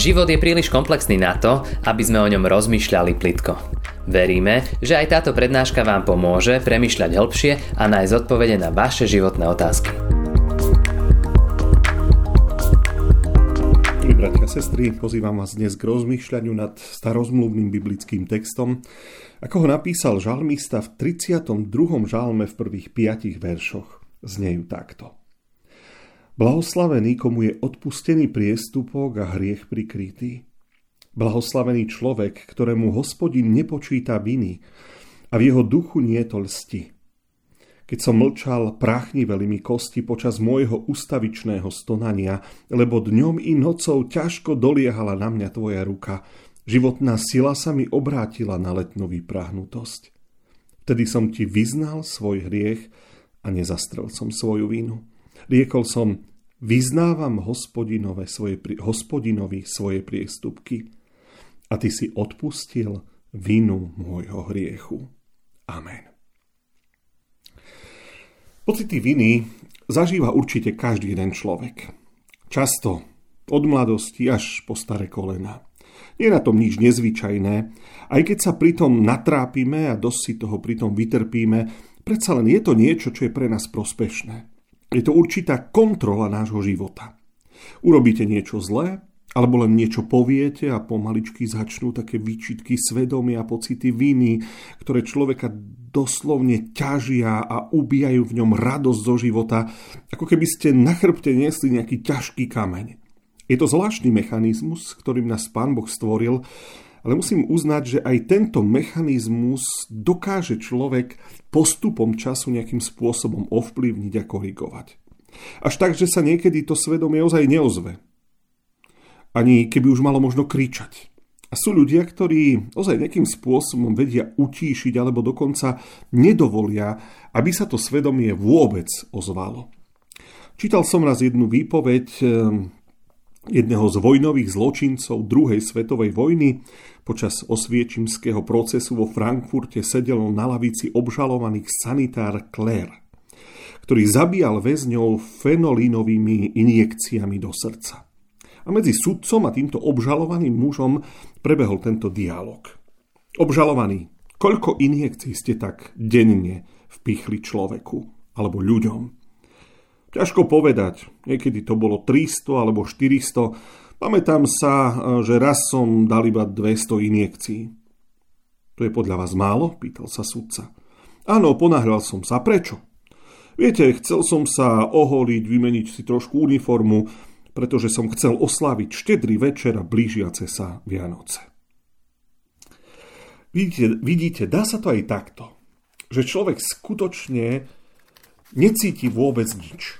Život je príliš komplexný na to, aby sme o ňom rozmýšľali plitko. Veríme, že aj táto prednáška vám pomôže premyšľať hĺbšie a nájsť odpovede na vaše životné otázky. Milí bratia a sestry, pozývam vás dnes k rozmýšľaniu nad starozmluvným biblickým textom, ako ho napísal žalmista v 32. žalme v prvých 5 veršoch. Znejú takto. Blahoslavený, komu je odpustený priestupok a hriech prikrytý. Blahoslavený človek, ktorému hospodin nepočíta viny a v jeho duchu nie to. Keď som mlčal, práchniveli mi kosti počas môjho ustavičného stonania, lebo dňom i nocou ťažko doliehala na mňa tvoja ruka. Životná sila sa mi obrátila na letnú vyprahnutosť. Vtedy som ti vyznal svoj hriech a nezastrel som svoju vinu. Riekol som, vyznávam hospodinové svoje, hospodinovi svoje priestupky a ty si odpustil vinu môjho hriechu. Amen. Pocity viny zažíva určite každý jeden človek. Často, od mladosti až po staré kolena. Nie je na tom nič nezvyčajné, aj keď sa pritom natrápime a dosť si toho pritom vytrpíme, predsa len je to niečo, čo je pre nás prospešné. Je to určitá kontrola nášho života. Urobíte niečo zlé, alebo len niečo poviete a pomaličky začnú také výčitky svedomia a pocity viny, ktoré človeka doslovne ťažia a ubijajú v ňom radosť zo života, ako keby ste na chrbte niesli nejaký ťažký kameň. Je to zvláštny mechanizmus, ktorým nás Pán Boh stvoril, ale musím uznať, že aj tento mechanizmus dokáže človek postupom času nejakým spôsobom ovplyvniť a korigovať. Až tak, že sa niekedy to svedomie ozaj neozve ani keby už malo možno kričať. A sú ľudia, ktorí ozaj nejakým spôsobom vedia utíšiť alebo dokonca nedovolia, aby sa to svedomie vôbec ozvalo. Čítal som raz jednu výpoveď ehm, jedného z vojnových zločincov druhej svetovej vojny. Počas osviečimského procesu vo Frankfurte sedel na lavici obžalovaných sanitár Claire, ktorý zabíjal väzňov fenolínovými injekciami do srdca a medzi sudcom a týmto obžalovaným mužom prebehol tento dialog. Obžalovaný, koľko injekcií ste tak denne vpichli človeku alebo ľuďom? Ťažko povedať, niekedy to bolo 300 alebo 400. Pamätám sa, že raz som dal iba 200 injekcií. To je podľa vás málo? Pýtal sa sudca. Áno, ponáhľal som sa. Prečo? Viete, chcel som sa oholiť, vymeniť si trošku uniformu, pretože som chcel osláviť štedrý večer a blížiace sa Vianoce. Vidíte, vidíte, dá sa to aj takto, že človek skutočne necíti vôbec nič.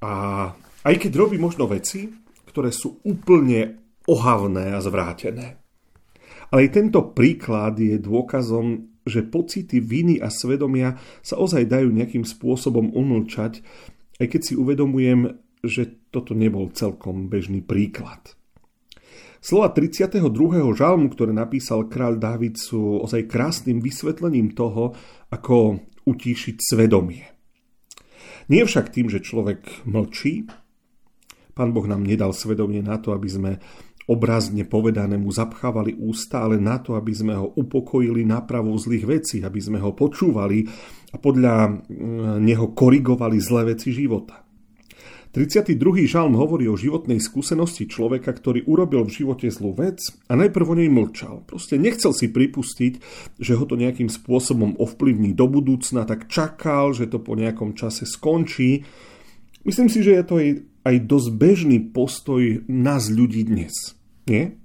A aj keď robí možno veci, ktoré sú úplne ohavné a zvrátené. Ale aj tento príklad je dôkazom, že pocity viny a svedomia sa ozaj dajú nejakým spôsobom umlčať, aj keď si uvedomujem, že toto nebol celkom bežný príklad. Slova 32. žalmu, ktoré napísal kráľ Dávid, sú ozaj krásnym vysvetlením toho, ako utíšiť svedomie. Nie však tým, že človek mlčí, Pán Boh nám nedal svedomie na to, aby sme obrazne povedané mu zapchávali ústa, ale na to, aby sme ho upokojili napravou zlých vecí, aby sme ho počúvali a podľa mm, neho korigovali zlé veci života. 32. žalm hovorí o životnej skúsenosti človeka, ktorý urobil v živote zlú vec a najprv o nej mlčal. Proste nechcel si pripustiť, že ho to nejakým spôsobom ovplyvní do budúcna, tak čakal, že to po nejakom čase skončí. Myslím si, že je to aj, aj dosť bežný postoj nás ľudí dnes. Nie?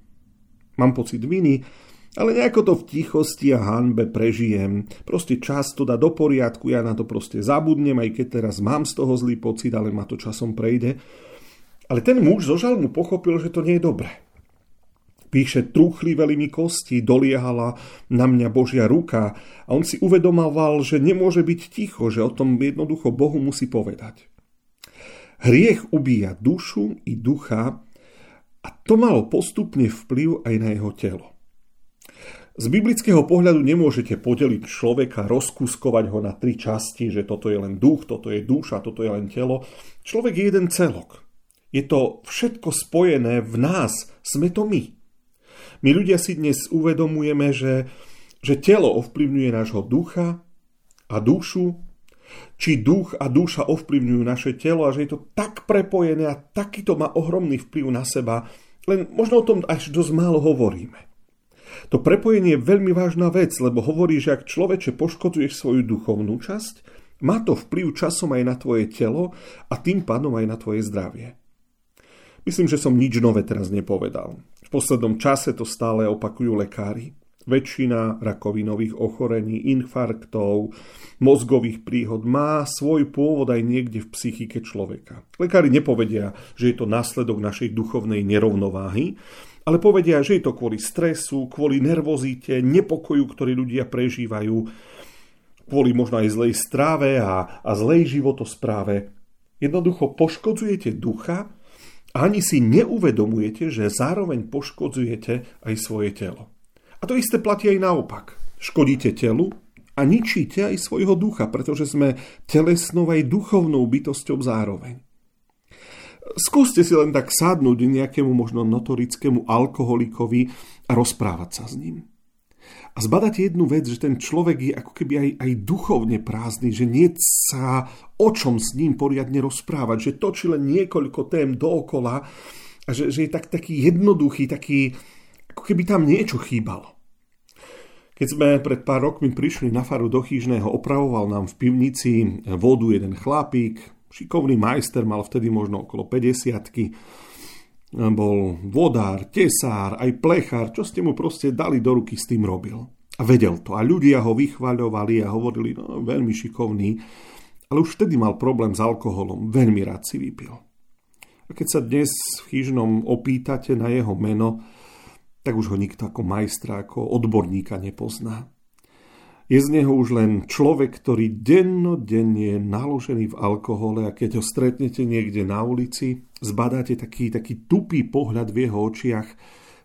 Mám pocit viny, ale nejako to v tichosti a hanbe prežijem. Proste čas to dá do poriadku, ja na to proste zabudnem, aj keď teraz mám z toho zlý pocit, ale ma to časom prejde. Ale ten muž zo žalmu pochopil, že to nie je dobré. Píše, truchliveli mi kosti, doliehala na mňa Božia ruka a on si uvedomoval, že nemôže byť ticho, že o tom jednoducho Bohu musí povedať. Hriech ubíja dušu i ducha a to malo postupne vplyv aj na jeho telo. Z biblického pohľadu nemôžete podeliť človeka, rozkuskovať ho na tri časti, že toto je len duch, toto je duša, toto je len telo. Človek je jeden celok. Je to všetko spojené v nás. Sme to my. My ľudia si dnes uvedomujeme, že, že telo ovplyvňuje nášho ducha a dušu, či duch a duša ovplyvňujú naše telo a že je to tak prepojené a takýto má ohromný vplyv na seba, len možno o tom až dosť málo hovoríme. To prepojenie je veľmi vážna vec, lebo hovorí, že ak človeče poškodzuješ svoju duchovnú časť, má to vplyv časom aj na tvoje telo a tým pádom aj na tvoje zdravie. Myslím, že som nič nové teraz nepovedal. V poslednom čase to stále opakujú lekári. Väčšina rakovinových ochorení, infarktov, mozgových príhod má svoj pôvod aj niekde v psychike človeka. Lekári nepovedia, že je to následok našej duchovnej nerovnováhy, ale povedia, že je to kvôli stresu, kvôli nervozite, nepokoju, ktorý ľudia prežívajú, kvôli možno aj zlej stráve a, a zlej životospráve. Jednoducho poškodzujete ducha a ani si neuvedomujete, že zároveň poškodzujete aj svoje telo. A to isté platí aj naopak. Škodíte telu a ničíte aj svojho ducha, pretože sme telesnou aj duchovnou bytosťou zároveň. Skúste si len tak sadnúť nejakému možno notorickému alkoholikovi a rozprávať sa s ním. A zbadáte jednu vec, že ten človek je ako keby aj, aj duchovne prázdny, že nie sa o čom s ním poriadne rozprávať, že točí len niekoľko tém dookola a že, že je tak, taký jednoduchý, taký, ako keby tam niečo chýbalo. Keď sme pred pár rokmi prišli na faru do Chýžného, opravoval nám v pivnici vodu jeden chlapík, šikovný majster, mal vtedy možno okolo 50 bol vodár, tesár, aj plechár, čo ste mu proste dali do ruky, s tým robil. A vedel to. A ľudia ho vychvaľovali a hovorili, no veľmi šikovný, ale už vtedy mal problém s alkoholom, veľmi rád si vypil. A keď sa dnes v Chyžnom opýtate na jeho meno, tak už ho nikto ako majstra, ako odborníka nepozná. Je z neho už len človek, ktorý dennodenne je naložený v alkohole a keď ho stretnete niekde na ulici, zbadáte taký, taký tupý pohľad v jeho očiach,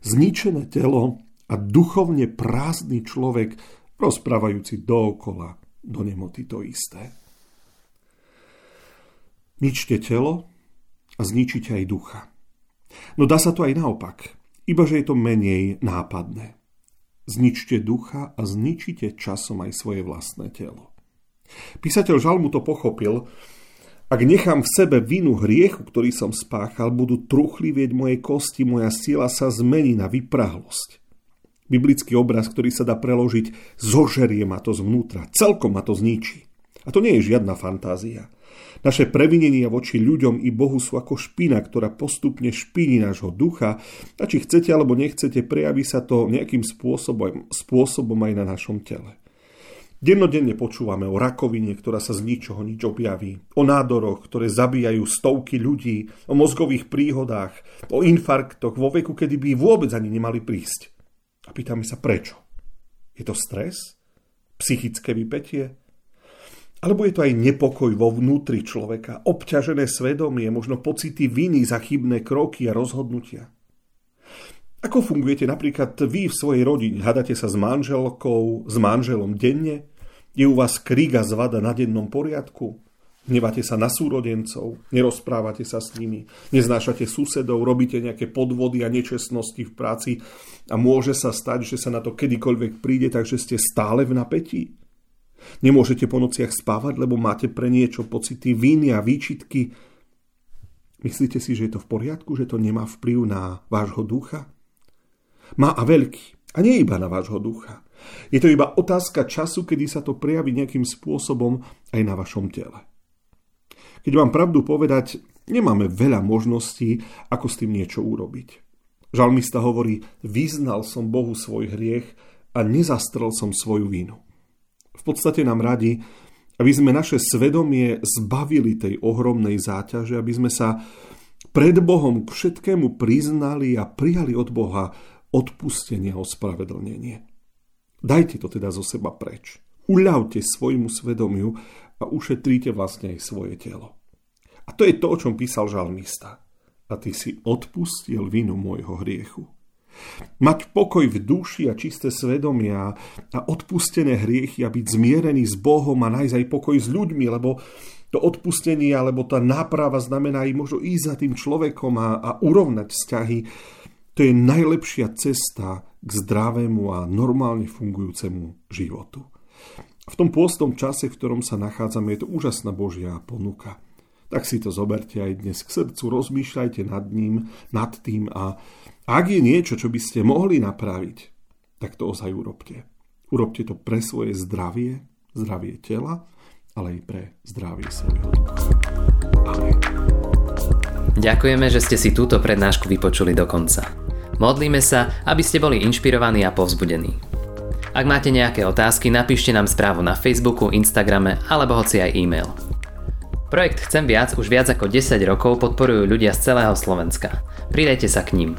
zničené telo a duchovne prázdny človek, rozprávajúci dookola do nemoty to isté. Ničte telo a zničite aj ducha. No dá sa to aj naopak iba že je to menej nápadné. Zničte ducha a zničite časom aj svoje vlastné telo. Písateľ žalmu to pochopil. Ak nechám v sebe vinu hriechu, ktorý som spáchal, budú truchlivieť moje kosti, moja sila sa zmení na vyprahlosť. Biblický obraz, ktorý sa dá preložiť, zožerie ma to zvnútra, celkom ma to zničí. A to nie je žiadna fantázia. Naše previnenia voči ľuďom i Bohu sú ako špina, ktorá postupne špíni nášho ducha a či chcete alebo nechcete, prejaví sa to nejakým spôsobom, spôsobom aj na našom tele. Dennodenne počúvame o rakovine, ktorá sa z ničoho nič objaví, o nádoroch, ktoré zabíjajú stovky ľudí, o mozgových príhodách, o infarktoch vo veku, kedy by vôbec ani nemali prísť. A pýtame sa prečo. Je to stres? Psychické vypetie? Alebo je to aj nepokoj vo vnútri človeka, obťažené svedomie, možno pocity viny za chybné kroky a rozhodnutia. Ako fungujete napríklad vy v svojej rodine? Hadate sa s manželkou, s manželom denne? Je u vás krík a zvada na dennom poriadku? Neváte sa na súrodencov, nerozprávate sa s nimi, neznášate susedov, robíte nejaké podvody a nečestnosti v práci a môže sa stať, že sa na to kedykoľvek príde, takže ste stále v napätí? Nemôžete po nociach spávať, lebo máte pre niečo pocity viny a výčitky. Myslíte si, že je to v poriadku, že to nemá vplyv na vášho ducha? Má a veľký. A nie iba na vášho ducha. Je to iba otázka času, kedy sa to prejaví nejakým spôsobom aj na vašom tele. Keď vám pravdu povedať, nemáme veľa možností, ako s tým niečo urobiť. Žalmista hovorí, vyznal som Bohu svoj hriech a nezastrel som svoju vinu podstate nám radi, aby sme naše svedomie zbavili tej ohromnej záťaže, aby sme sa pred Bohom k všetkému priznali a prijali od Boha odpustenie a ospravedlnenie. Dajte to teda zo seba preč. Uľavte svojmu svedomiu a ušetríte vlastne aj svoje telo. A to je to, o čom písal žalmista. A ty si odpustil vinu môjho hriechu. Mať pokoj v duši a čisté svedomia a odpustené hriechy a byť zmierený s Bohom a nájsť aj pokoj s ľuďmi, lebo to odpustenie alebo tá náprava znamená i možno ísť za tým človekom a, a urovnať vzťahy. To je najlepšia cesta k zdravému a normálne fungujúcemu životu. V tom pôstom čase, v ktorom sa nachádzame, je to úžasná Božia ponuka. Tak si to zoberte aj dnes k srdcu, rozmýšľajte nad ním, nad tým a ak je niečo, čo by ste mohli napraviť, tak to ozaj urobte. Urobte to pre svoje zdravie, zdravie tela, ale aj pre zdravie svojho ducha. Amen. Ďakujeme, že ste si túto prednášku vypočuli do konca. Modlíme sa, aby ste boli inšpirovaní a povzbudení. Ak máte nejaké otázky, napíšte nám správu na Facebooku, Instagrame alebo hoci aj e-mail. Projekt Chcem viac už viac ako 10 rokov podporujú ľudia z celého Slovenska. Pridajte sa k ním.